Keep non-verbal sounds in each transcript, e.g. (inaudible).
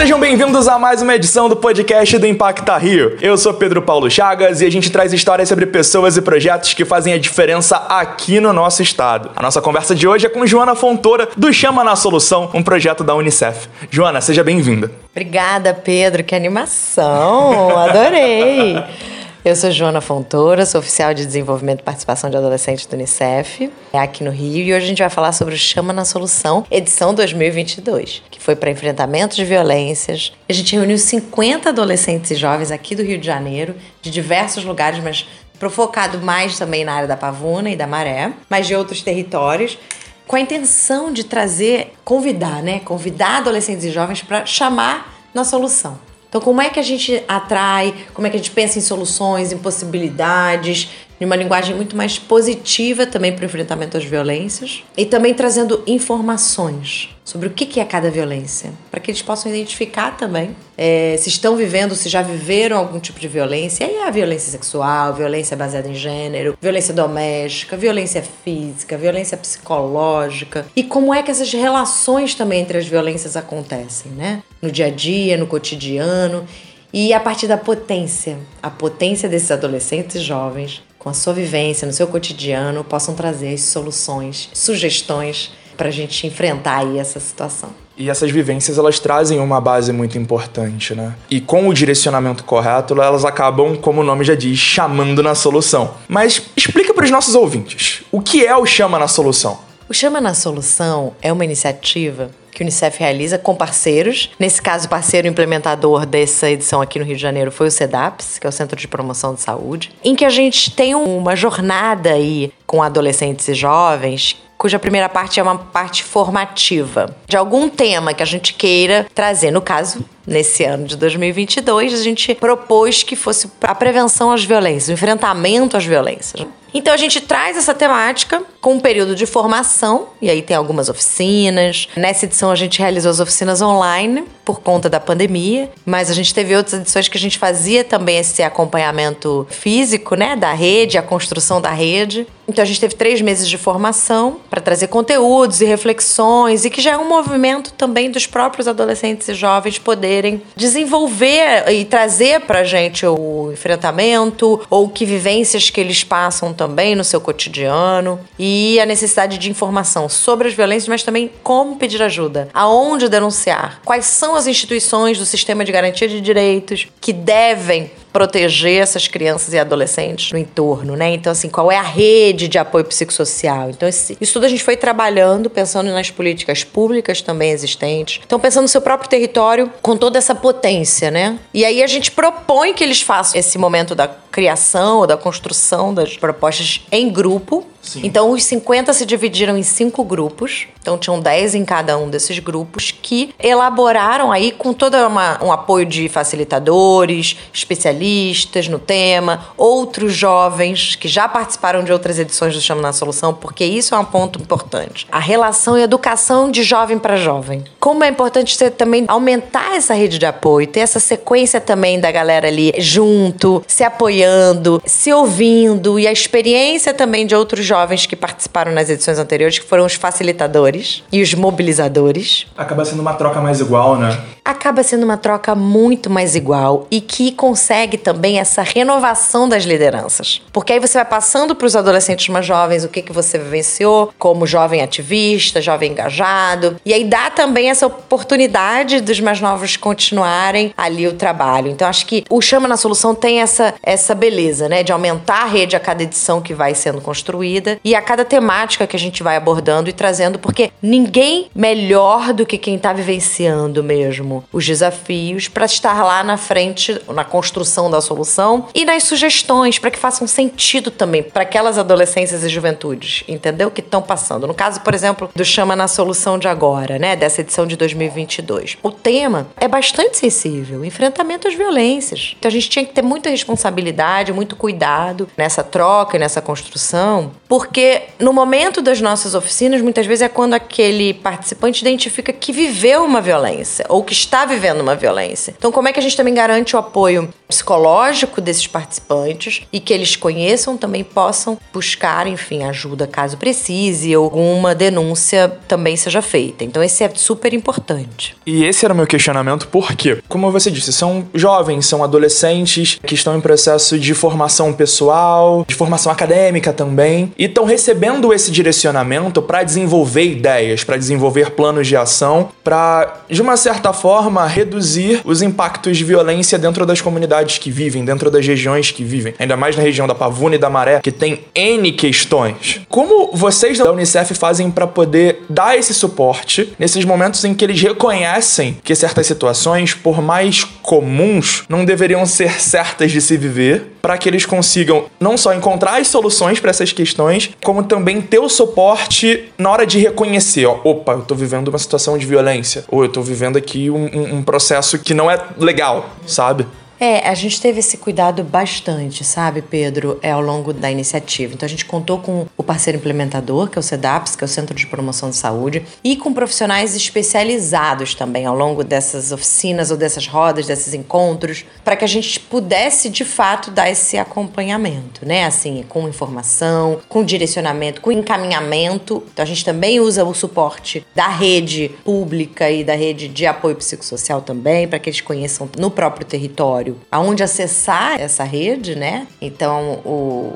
Sejam bem-vindos a mais uma edição do podcast do Impacta Rio. Eu sou Pedro Paulo Chagas e a gente traz histórias sobre pessoas e projetos que fazem a diferença aqui no nosso estado. A nossa conversa de hoje é com Joana Fontoura, do Chama na Solução, um projeto da Unicef. Joana, seja bem-vinda. Obrigada, Pedro. Que animação! Adorei! (laughs) Eu sou Joana Fontoura, sou oficial de desenvolvimento e participação de adolescentes do Unicef, é aqui no Rio, e hoje a gente vai falar sobre o Chama na Solução, edição 2022, que foi para enfrentamento de violências. A gente reuniu 50 adolescentes e jovens aqui do Rio de Janeiro, de diversos lugares, mas focado mais também na área da Pavuna e da Maré, mas de outros territórios com a intenção de trazer, convidar, né? Convidar adolescentes e jovens para chamar na solução. Então, como é que a gente atrai, como é que a gente pensa em soluções, em possibilidades, em uma linguagem muito mais positiva também para o enfrentamento às violências e também trazendo informações sobre o que é cada violência, para que eles possam identificar também é, se estão vivendo, se já viveram algum tipo de violência. E aí a violência sexual, violência baseada em gênero, violência doméstica, violência física, violência psicológica e como é que essas relações também entre as violências acontecem, né? No dia a dia, no cotidiano e a partir da potência, a potência desses adolescentes e jovens com a sua vivência, no seu cotidiano, possam trazer soluções, sugestões para a gente enfrentar aí essa situação. E essas vivências elas trazem uma base muito importante, né? E com o direcionamento correto, elas acabam, como o nome já diz, chamando na solução. Mas explica para os nossos ouvintes, o que é o Chama na Solução? O Chama na Solução é uma iniciativa que o Unicef realiza com parceiros. Nesse caso, o parceiro implementador dessa edição aqui no Rio de Janeiro foi o CEDAPS, que é o Centro de Promoção de Saúde, em que a gente tem uma jornada aí com adolescentes e jovens cuja primeira parte é uma parte formativa de algum tema que a gente queira trazer. No caso, nesse ano de 2022, a gente propôs que fosse a prevenção às violências, o enfrentamento às violências. Então a gente traz essa temática com um período de formação, e aí tem algumas oficinas. Nessa edição a gente realizou as oficinas online por conta da pandemia, mas a gente teve outras edições que a gente fazia também esse acompanhamento físico, né, da rede, a construção da rede. Então a gente teve três meses de formação para trazer conteúdos e reflexões e que já é um movimento também dos próprios adolescentes e jovens poderem desenvolver e trazer para a gente o enfrentamento ou que vivências que eles passam também no seu cotidiano. E a necessidade de informação sobre as violências, mas também como pedir ajuda, aonde denunciar, quais são as instituições do sistema de garantia de direitos que devem proteger essas crianças e adolescentes no entorno, né? Então, assim, qual é a rede de apoio psicossocial? Então, esse, isso tudo a gente foi trabalhando, pensando nas políticas públicas também existentes. Então, pensando no seu próprio território com toda essa potência, né? E aí a gente propõe que eles façam esse momento da criação da construção das propostas em grupo. Sim. Então, os 50 se dividiram em cinco grupos. Então, tinham 10 em cada um desses grupos que elaboraram aí com todo uma, um apoio de facilitadores, especialistas no tema, outros jovens que já participaram de outras edições do Chama na Solução, porque isso é um ponto importante. A relação e educação de jovem para jovem. Como é importante você também aumentar essa rede de apoio, ter essa sequência também da galera ali junto, se apoiando apoiando, se ouvindo e a experiência também de outros jovens que participaram nas edições anteriores, que foram os facilitadores e os mobilizadores. Acaba sendo uma troca mais igual, né? Acaba sendo uma troca muito mais igual e que consegue também essa renovação das lideranças. Porque aí você vai passando para os adolescentes mais jovens o que, que você vivenciou como jovem ativista, jovem engajado, e aí dá também essa oportunidade dos mais novos continuarem ali o trabalho. Então acho que o Chama na Solução tem essa, essa beleza, né? De aumentar a rede a cada edição que vai sendo construída e a cada temática que a gente vai abordando e trazendo, porque ninguém melhor do que quem está vivenciando mesmo os desafios para estar lá na frente, na construção da solução e nas sugestões para que façam sentido também para aquelas adolescências e juventudes, entendeu? Que estão passando. No caso, por exemplo, do Chama na Solução de Agora, né? Dessa edição de 2022. O tema é bastante sensível enfrentamento às violências. Então a gente tinha que ter muita responsabilidade muito cuidado nessa troca e nessa construção, porque no momento das nossas oficinas, muitas vezes é quando aquele participante identifica que viveu uma violência ou que está vivendo uma violência. Então, como é que a gente também garante o apoio psicológico desses participantes e que eles conheçam, também possam buscar, enfim, ajuda caso precise ou alguma denúncia também seja feita. Então, esse é super importante. E esse era o meu questionamento, porque, como você disse, são jovens, são adolescentes que estão em processo de formação pessoal, de formação acadêmica também, e estão recebendo esse direcionamento para desenvolver ideias, para desenvolver planos de ação, para, de uma certa forma, reduzir os impactos de violência dentro das comunidades que vivem, dentro das regiões que vivem, ainda mais na região da Pavuna e da Maré, que tem N questões. Como vocês da Unicef fazem para poder dar esse suporte nesses momentos em que eles reconhecem que certas situações, por mais comuns, não deveriam ser certas de se viver, para que eles consigam não só encontrar as soluções para essas questões, como também ter o suporte na hora de reconhecer, ó, opa, eu tô vivendo uma situação de violência, ou eu tô vivendo aqui um, um, um processo que não é legal, sabe? É, a gente teve esse cuidado bastante, sabe, Pedro, é ao longo da iniciativa. Então a gente contou com o parceiro implementador, que é o CEDAPS, que é o Centro de Promoção de Saúde, e com profissionais especializados também ao longo dessas oficinas ou dessas rodas, desses encontros, para que a gente pudesse de fato dar esse acompanhamento, né? Assim, com informação, com direcionamento, com encaminhamento. Então a gente também usa o suporte da rede pública e da rede de apoio psicossocial também, para que eles conheçam no próprio território aonde acessar essa rede, né? Então, o,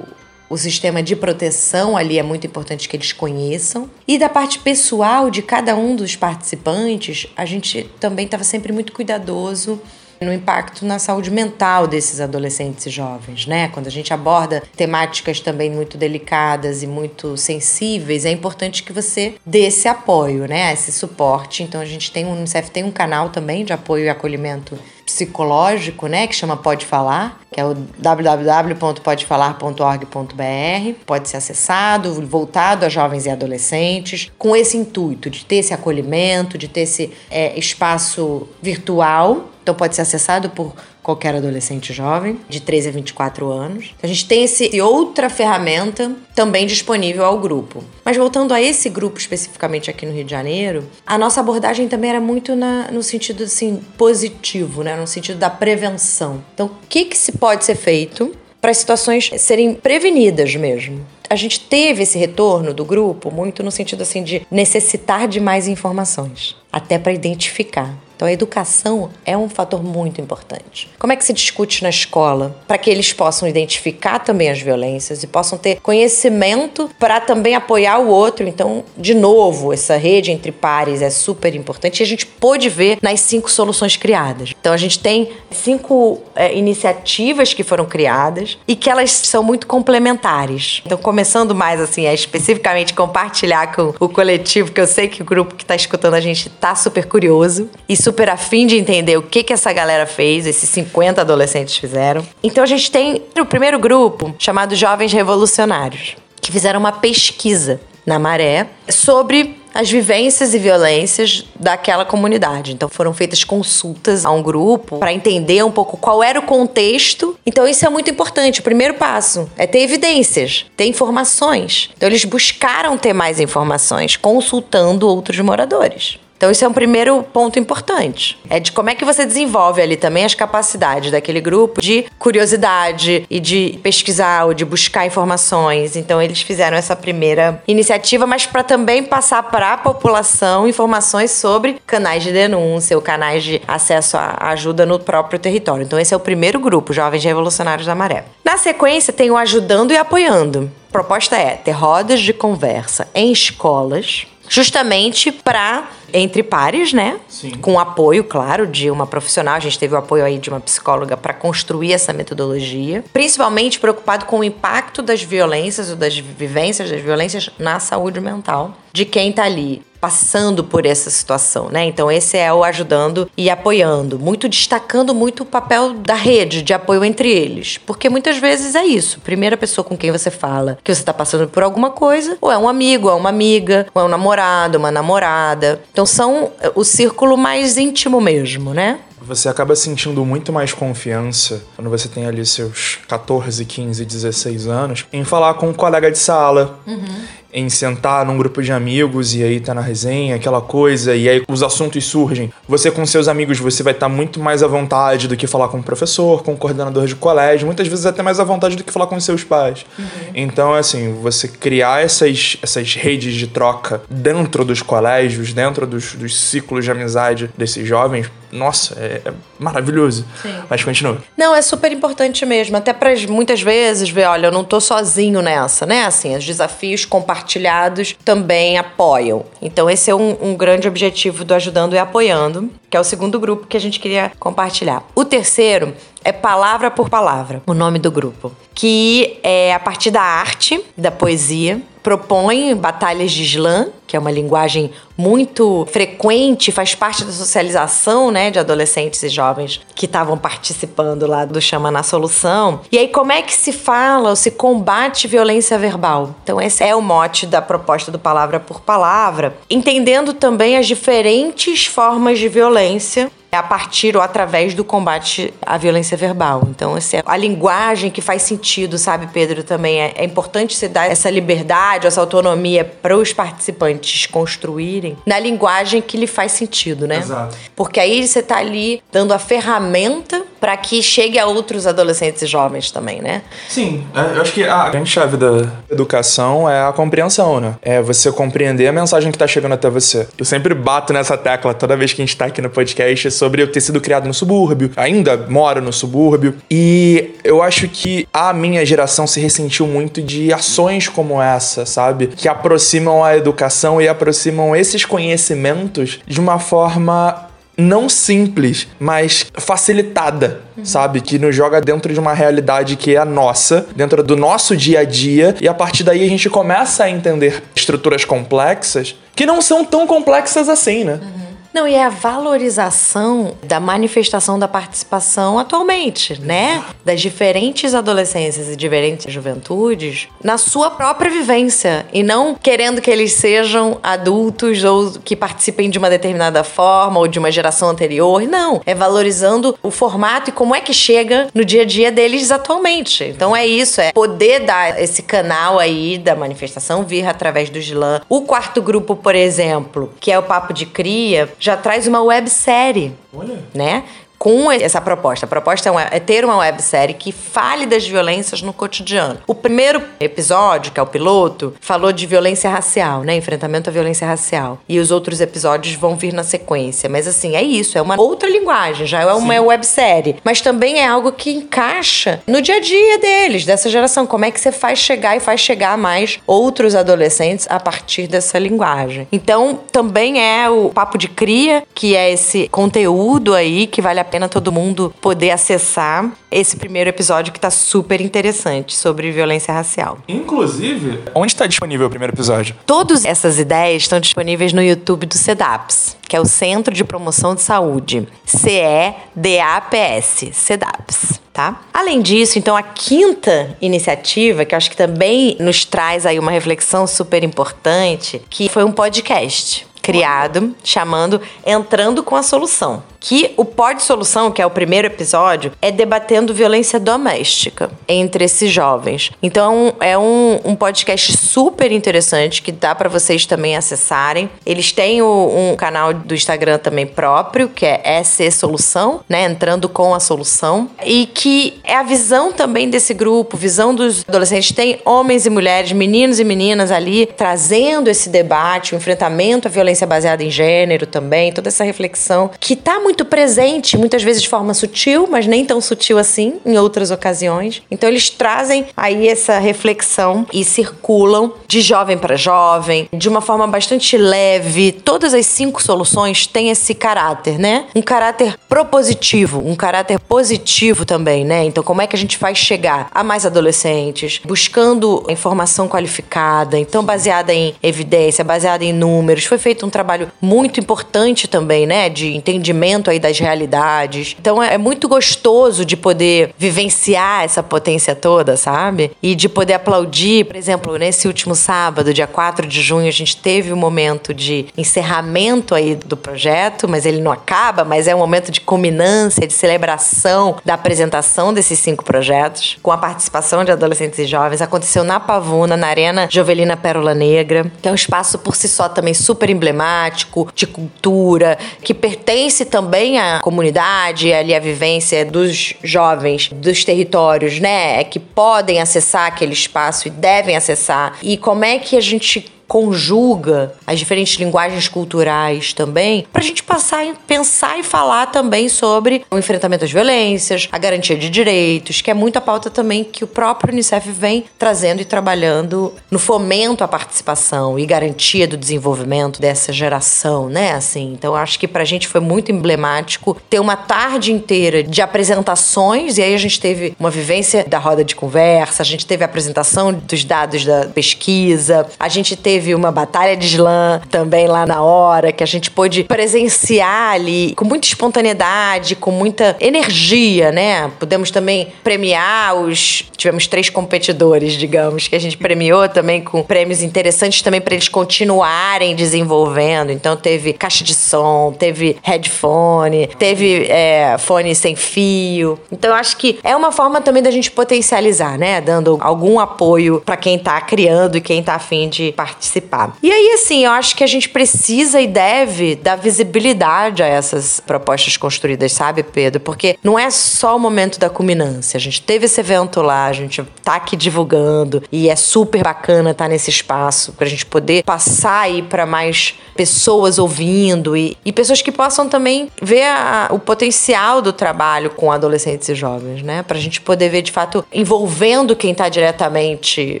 o sistema de proteção ali é muito importante que eles conheçam. E da parte pessoal de cada um dos participantes, a gente também estava sempre muito cuidadoso no impacto na saúde mental desses adolescentes e jovens, né? Quando a gente aborda temáticas também muito delicadas e muito sensíveis, é importante que você dê esse apoio, né? Esse suporte. Então a gente tem, o Unicef tem um canal também de apoio e acolhimento psicológico, né, que chama Pode Falar, que é o www.podefalar.org.br. Pode ser acessado, voltado a jovens e adolescentes, com esse intuito de ter esse acolhimento, de ter esse é, espaço virtual. Então pode ser acessado por qualquer adolescente jovem, de 13 a 24 anos. A gente tem esse outra ferramenta também disponível ao grupo. Mas voltando a esse grupo especificamente aqui no Rio de Janeiro, a nossa abordagem também era muito na, no sentido assim positivo, né, no sentido da prevenção. Então, o que que se pode ser feito para as situações serem prevenidas mesmo? a gente teve esse retorno do grupo muito no sentido assim de necessitar de mais informações, até para identificar. Então, a educação é um fator muito importante. Como é que se discute na escola para que eles possam identificar também as violências e possam ter conhecimento para também apoiar o outro? Então, de novo, essa rede entre pares é super importante e a gente pôde ver nas cinco soluções criadas. Então, a gente tem cinco é, iniciativas que foram criadas e que elas são muito complementares. Então, começando mais assim, a especificamente compartilhar com o coletivo, que eu sei que o grupo que está escutando a gente está super curioso super super afim de entender o que, que essa galera fez, esses 50 adolescentes fizeram. Então a gente tem o primeiro grupo chamado Jovens Revolucionários, que fizeram uma pesquisa na Maré sobre as vivências e violências daquela comunidade. Então foram feitas consultas a um grupo para entender um pouco qual era o contexto. Então isso é muito importante. O primeiro passo é ter evidências, ter informações. Então eles buscaram ter mais informações consultando outros moradores. Então, isso é um primeiro ponto importante. É de como é que você desenvolve ali também as capacidades daquele grupo de curiosidade e de pesquisar ou de buscar informações. Então, eles fizeram essa primeira iniciativa, mas para também passar para a população informações sobre canais de denúncia ou canais de acesso à ajuda no próprio território. Então, esse é o primeiro grupo, Jovens Revolucionários da Maré. Na sequência, tem o Ajudando e Apoiando. A proposta é ter rodas de conversa em escolas justamente para entre pares, né? Sim. Com apoio, claro, de uma profissional. A gente teve o apoio aí de uma psicóloga para construir essa metodologia, principalmente preocupado com o impacto das violências ou das vivências das violências na saúde mental de quem está ali passando por essa situação, né? Então esse é o ajudando e apoiando, muito destacando muito o papel da rede de apoio entre eles, porque muitas vezes é isso, primeira pessoa com quem você fala que você está passando por alguma coisa, ou é um amigo, ou é uma amiga, ou é um namorado, uma namorada. Então são o círculo mais íntimo mesmo, né? você acaba sentindo muito mais confiança quando você tem ali seus 14, 15, 16 anos em falar com um colega de sala. Uhum em sentar num grupo de amigos e aí tá na resenha, aquela coisa, e aí os assuntos surgem. Você com seus amigos, você vai estar tá muito mais à vontade do que falar com o professor, com o coordenador de colégio, muitas vezes até mais à vontade do que falar com os seus pais. Uhum. Então, assim, você criar essas, essas redes de troca dentro dos colégios, dentro dos, dos ciclos de amizade desses jovens, nossa, é, é maravilhoso. Sim. Mas continua. Não, é super importante mesmo. Até para muitas vezes ver, olha, eu não tô sozinho nessa, né? Assim, os desafios compartilhados também apoiam. Então, esse é um, um grande objetivo do Ajudando e Apoiando, que é o segundo grupo que a gente queria compartilhar. O terceiro é Palavra por Palavra, o nome do grupo, que é a partir da arte, da poesia, propõe batalhas de slam, que é uma linguagem muito frequente, faz parte da socialização, né, de adolescentes e jovens que estavam participando lá do Chama na Solução. E aí como é que se fala ou se combate violência verbal? Então esse é o mote da proposta do Palavra por Palavra, entendendo também as diferentes formas de violência a partir ou através do combate à violência verbal. Então, assim, a linguagem que faz sentido, sabe, Pedro, também é, é importante se dar essa liberdade, essa autonomia para os participantes construírem na linguagem que lhe faz sentido, né? Exato. Porque aí você está ali dando a ferramenta para que chegue a outros adolescentes e jovens também, né? Sim, é, eu acho que a grande chave da educação é a compreensão, né? É você compreender a mensagem que está chegando até você. Eu sempre bato nessa tecla toda vez que a gente está aqui no podcast sobre eu ter sido criado no subúrbio, ainda moro no subúrbio, e eu acho que a minha geração se ressentiu muito de ações como essa, sabe? Que aproximam a educação e aproximam esses conhecimentos de uma forma não simples, mas facilitada, uhum. sabe? Que nos joga dentro de uma realidade que é a nossa, dentro do nosso dia a dia, e a partir daí a gente começa a entender estruturas complexas que não são tão complexas assim, né? Uhum. Não, e é a valorização da manifestação da participação atualmente, né? Das diferentes adolescências e diferentes juventudes na sua própria vivência e não querendo que eles sejam adultos ou que participem de uma determinada forma ou de uma geração anterior. Não, é valorizando o formato e como é que chega no dia a dia deles atualmente. Então é isso, é poder dar esse canal aí da manifestação vir através do slam. O quarto grupo, por exemplo, que é o Papo de Cria, já traz uma websérie. Olha. Né? Com essa proposta. A proposta é, é, ter uma websérie que fale das violências no cotidiano. O primeiro episódio, que é o piloto, falou de violência racial, né? Enfrentamento à violência racial. E os outros episódios vão vir na sequência. Mas assim, é isso, é uma outra linguagem, já é uma Sim. websérie. Mas também é algo que encaixa no dia a dia deles, dessa geração. Como é que você faz chegar e faz chegar mais outros adolescentes a partir dessa linguagem. Então, também é o Papo de Cria, que é esse conteúdo aí que vale a pena todo mundo poder acessar esse primeiro episódio que está super interessante sobre violência racial. Inclusive, onde está disponível o primeiro episódio? Todas essas ideias estão disponíveis no YouTube do CEDAPS, que é o Centro de Promoção de Saúde. C-E-D-A-P-S, CEDAPS. Tá? Além disso, então, a quinta iniciativa, que eu acho que também nos traz aí uma reflexão super importante, que foi um podcast criado chamando Entrando com a Solução que o Pod Solução, que é o primeiro episódio, é debatendo violência doméstica entre esses jovens. Então é um, um podcast super interessante que dá para vocês também acessarem. Eles têm o, um canal do Instagram também próprio, que é SC Solução, né? Entrando com a solução. E que é a visão também desse grupo, visão dos adolescentes. Tem homens e mulheres, meninos e meninas ali trazendo esse debate, o enfrentamento à violência baseada em gênero também, toda essa reflexão que tá muito muito presente, muitas vezes de forma sutil, mas nem tão sutil assim em outras ocasiões. Então eles trazem aí essa reflexão e circulam de jovem para jovem, de uma forma bastante leve. Todas as cinco soluções têm esse caráter, né? Um caráter propositivo, um caráter positivo também, né? Então como é que a gente faz chegar a mais adolescentes, buscando informação qualificada, então baseada em evidência, baseada em números. Foi feito um trabalho muito importante também, né, de entendimento enfrentamento aí das realidades. Então é, é muito gostoso de poder vivenciar essa potência toda, sabe? E de poder aplaudir, por exemplo, nesse último sábado, dia 4 de junho, a gente teve um momento de encerramento aí do projeto, mas ele não acaba, mas é um momento de culminância, de celebração da apresentação desses cinco projetos, com a participação de adolescentes e jovens. Aconteceu na Pavuna, na Arena Jovelina Pérola Negra, que é um espaço por si só também super emblemático, de cultura, que pertence também à comunidade, ali à vivência dos jovens dos territórios, né, que podem acessar aquele espaço e devem acessar. E como é que a gente conjuga as diferentes linguagens culturais também, para a gente passar a pensar e falar também sobre o enfrentamento às violências, a garantia de direitos, que é muita pauta também que o próprio Unicef vem trazendo e trabalhando no fomento à participação e garantia do desenvolvimento dessa geração, né? Assim, então acho que para a gente foi muito emblemático ter uma tarde inteira de apresentações e aí a gente teve uma vivência da roda de conversa, a gente teve a apresentação dos dados da pesquisa, a gente teve teve uma batalha de slam também lá na hora, que a gente pôde presenciar ali com muita espontaneidade, com muita energia, né? Pudemos também premiar os. Tivemos três competidores, digamos, que a gente premiou também com prêmios interessantes também para eles continuarem desenvolvendo. Então teve caixa de som, teve headphone, teve é, fone sem fio. Então acho que é uma forma também da gente potencializar, né? Dando algum apoio para quem tá criando e quem tá afim de participar participar. E aí, assim, eu acho que a gente precisa e deve dar visibilidade a essas propostas construídas, sabe, Pedro? Porque não é só o momento da culminância. A gente teve esse evento lá, a gente tá aqui divulgando e é super bacana estar tá nesse espaço pra gente poder passar aí para mais pessoas ouvindo e, e pessoas que possam também ver a, o potencial do trabalho com adolescentes e jovens, né? Pra gente poder ver de fato envolvendo quem tá diretamente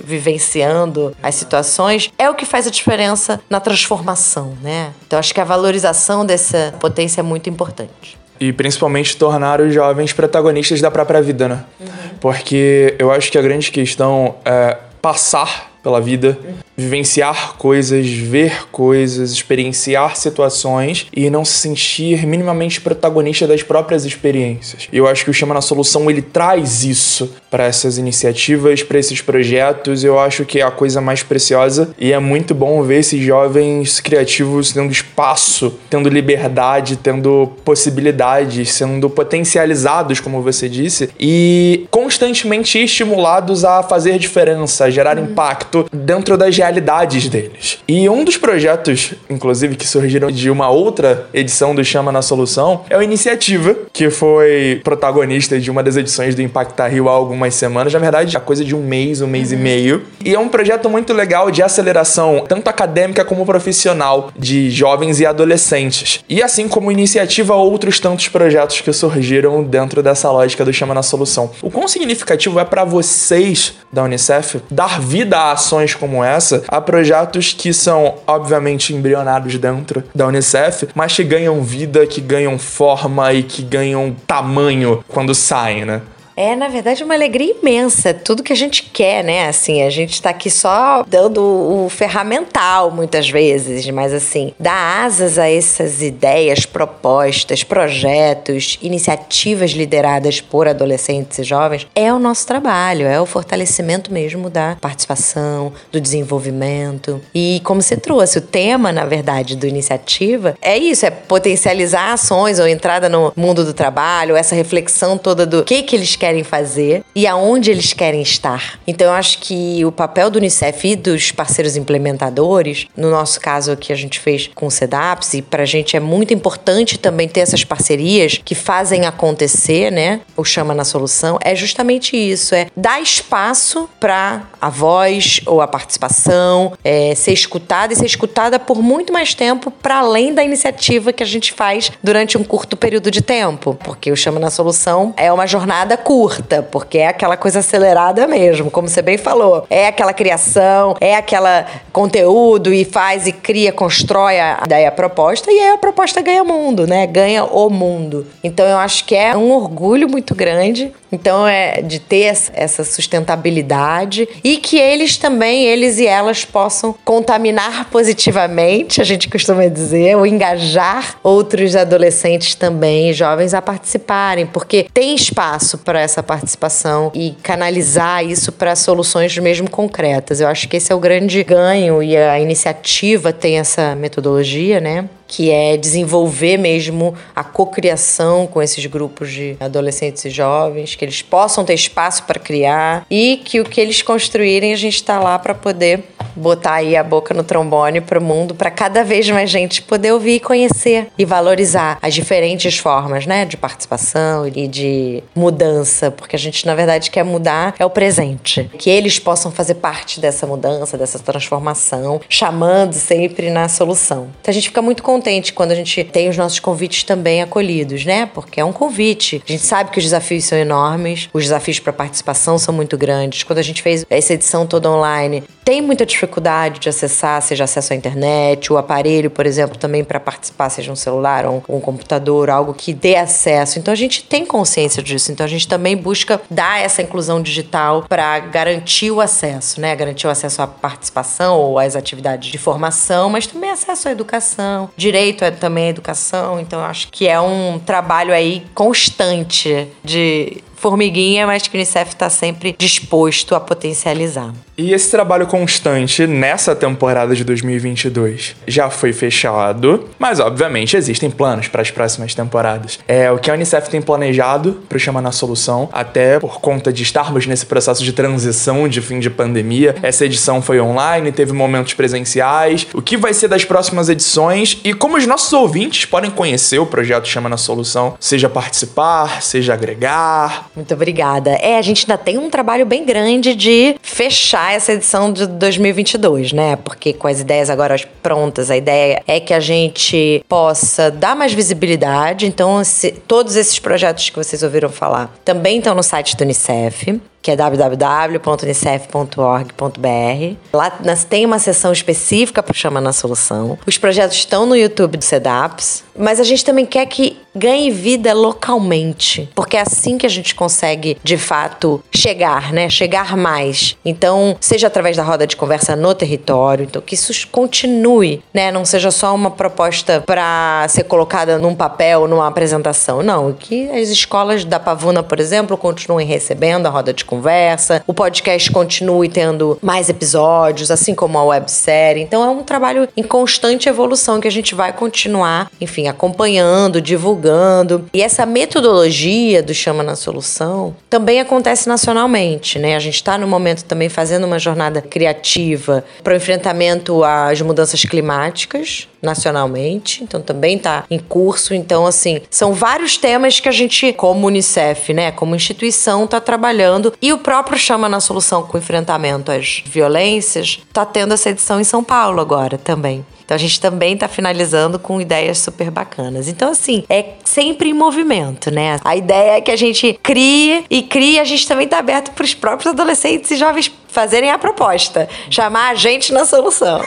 vivenciando as situações. É o que faz a diferença na transformação, né? Então acho que a valorização dessa potência é muito importante. E principalmente tornar os jovens protagonistas da própria vida, né? Uhum. Porque eu acho que a grande questão é passar pela vida, vivenciar coisas, ver coisas, experienciar situações e não se sentir minimamente protagonista das próprias experiências. E eu acho que o Chama na Solução ele traz isso para essas iniciativas, para esses projetos. Eu acho que é a coisa mais preciosa e é muito bom ver esses jovens criativos tendo espaço, tendo liberdade, tendo possibilidades, sendo potencializados, como você disse, e constantemente estimulados a fazer diferença, a gerar uhum. impacto impacto dentro das realidades deles. E um dos projetos, inclusive, que surgiram de uma outra edição do Chama na Solução é o Iniciativa, que foi protagonista de uma das edições do Impacta Rio há algumas semanas, na verdade, a coisa de um mês, um mês uhum. e meio. E é um projeto muito legal de aceleração, tanto acadêmica como profissional, de jovens e adolescentes. E assim como iniciativa, outros tantos projetos que surgiram dentro dessa lógica do Chama na Solução. O quão significativo é para vocês da Unicef dar vida a ações como essa a projetos que são, obviamente, embrionados dentro da Unicef, mas que ganham vida, que ganham forma e que ganham tamanho quando saem, né? É, na verdade, uma alegria imensa. Tudo que a gente quer, né? Assim, a gente está aqui só dando o ferramental muitas vezes, mas assim, dar asas a essas ideias, propostas, projetos, iniciativas lideradas por adolescentes e jovens é o nosso trabalho, é o fortalecimento mesmo da participação, do desenvolvimento. E como você trouxe, o tema, na verdade, do iniciativa é isso, é potencializar ações ou entrada no mundo do trabalho, essa reflexão toda do que que eles querem querem fazer e aonde eles querem estar. Então eu acho que o papel do Unicef e dos parceiros implementadores, no nosso caso aqui a gente fez com o CEDAPS, e pra gente é muito importante também ter essas parcerias que fazem acontecer, né? O chama na solução, é justamente isso, é dar espaço para a voz ou a participação, é, ser escutada e ser escutada por muito mais tempo para além da iniciativa que a gente faz durante um curto período de tempo, porque o chama na solução é uma jornada curta curta, porque é aquela coisa acelerada mesmo, como você bem falou. É aquela criação, é aquela conteúdo e faz e cria, constrói a, daí a proposta e aí a proposta ganha mundo, né? Ganha o mundo. Então eu acho que é um orgulho muito grande. Então é de ter essa sustentabilidade e que eles também, eles e elas possam contaminar positivamente, a gente costuma dizer, ou engajar outros adolescentes também, jovens a participarem, porque tem espaço para essa participação e canalizar isso para soluções mesmo concretas. Eu acho que esse é o grande ganho e a iniciativa tem essa metodologia, né? Que é desenvolver mesmo a cocriação com esses grupos de adolescentes e jovens, que eles possam ter espaço para criar e que o que eles construírem a gente está lá para poder botar aí a boca no trombone para o mundo, para cada vez mais gente poder ouvir e conhecer e valorizar as diferentes formas, né, de participação e de mudança, porque a gente na verdade quer mudar é o presente, que eles possam fazer parte dessa mudança, dessa transformação, chamando sempre na solução. Então a gente fica muito contente quando a gente tem os nossos convites também acolhidos, né? Porque é um convite. A gente sabe que os desafios são enormes, os desafios para participação são muito grandes. Quando a gente fez essa edição toda online, tem muita dificuldade de acessar, seja acesso à internet, o aparelho, por exemplo, também para participar, seja um celular ou um, um computador, algo que dê acesso. Então a gente tem consciência disso. Então a gente também busca dar essa inclusão digital para garantir o acesso, né? Garantir o acesso à participação ou às atividades de formação, mas também acesso à educação. Direito é também à educação. Então acho que é um trabalho aí constante de formiguinha, mas que o Unicef está sempre disposto a potencializar. E esse trabalho constante nessa temporada de 2022 já foi fechado, mas obviamente existem planos para as próximas temporadas. É o que a Unicef tem planejado para o Chama na Solução, até por conta de estarmos nesse processo de transição de fim de pandemia. Essa edição foi online, teve momentos presenciais. O que vai ser das próximas edições e como os nossos ouvintes podem conhecer o projeto Chama na Solução, seja participar, seja agregar, muito obrigada. É, a gente ainda tem um trabalho bem grande de fechar essa edição de 2022, né? Porque com as ideias agora prontas, a ideia é que a gente possa dar mais visibilidade. Então, se, todos esses projetos que vocês ouviram falar também estão no site do Unicef que é www.unicef.org.br. Lá tem uma seção específica para o Chama na Solução. Os projetos estão no YouTube do CEDAPS, mas a gente também quer que ganhe vida localmente, porque é assim que a gente consegue, de fato, chegar, né? Chegar mais. Então, seja através da roda de conversa no território, então que isso continue, né? Não seja só uma proposta para ser colocada num papel, numa apresentação. Não, que as escolas da Pavuna, por exemplo, continuem recebendo a roda de conversa, o podcast continue tendo mais episódios, assim como a websérie. Então, é um trabalho em constante evolução que a gente vai continuar, enfim, acompanhando, divulgando. E essa metodologia do Chama na Solução também acontece nacionalmente, né? A gente está no momento também fazendo uma jornada criativa para o enfrentamento às mudanças climáticas nacionalmente, então também está em curso. Então, assim, são vários temas que a gente, como Unicef, né, como instituição, está trabalhando e o próprio Chama na Solução com enfrentamento às violências está tendo essa edição em São Paulo agora também. Então a gente também está finalizando com ideias super bacanas. Então, assim, é sempre em movimento, né? A ideia é que a gente crie e crie, a gente também está aberto para os próprios adolescentes e jovens fazerem a proposta, chamar a gente na solução.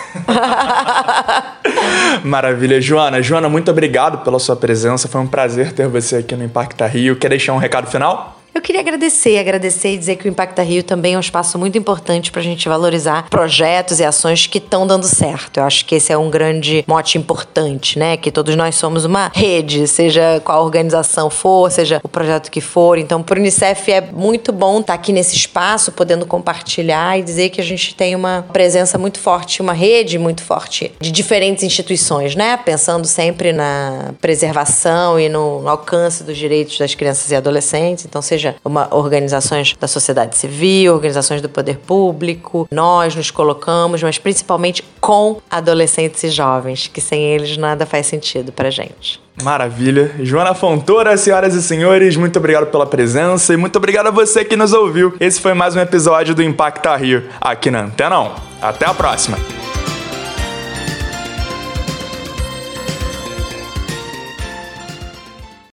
(laughs) Maravilha, Joana. Joana, muito obrigado pela sua presença. Foi um prazer ter você aqui no Impacta Rio. Quer deixar um recado final? Eu queria agradecer, agradecer e dizer que o Impacta Rio também é um espaço muito importante para a gente valorizar projetos e ações que estão dando certo. Eu acho que esse é um grande mote importante, né? Que todos nós somos uma rede, seja qual organização for, seja o projeto que for. Então, para o Unicef é muito bom estar tá aqui nesse espaço, podendo compartilhar e dizer que a gente tem uma presença muito forte, uma rede muito forte de diferentes instituições, né? Pensando sempre na preservação e no alcance dos direitos das crianças e adolescentes. Então, seja seja uma, organizações da sociedade civil, organizações do poder público, nós nos colocamos, mas principalmente com adolescentes e jovens, que sem eles nada faz sentido pra gente. Maravilha. Joana Fontoura, senhoras e senhores, muito obrigado pela presença e muito obrigado a você que nos ouviu. Esse foi mais um episódio do Impacta Rio, aqui na Antena 1. Até a próxima!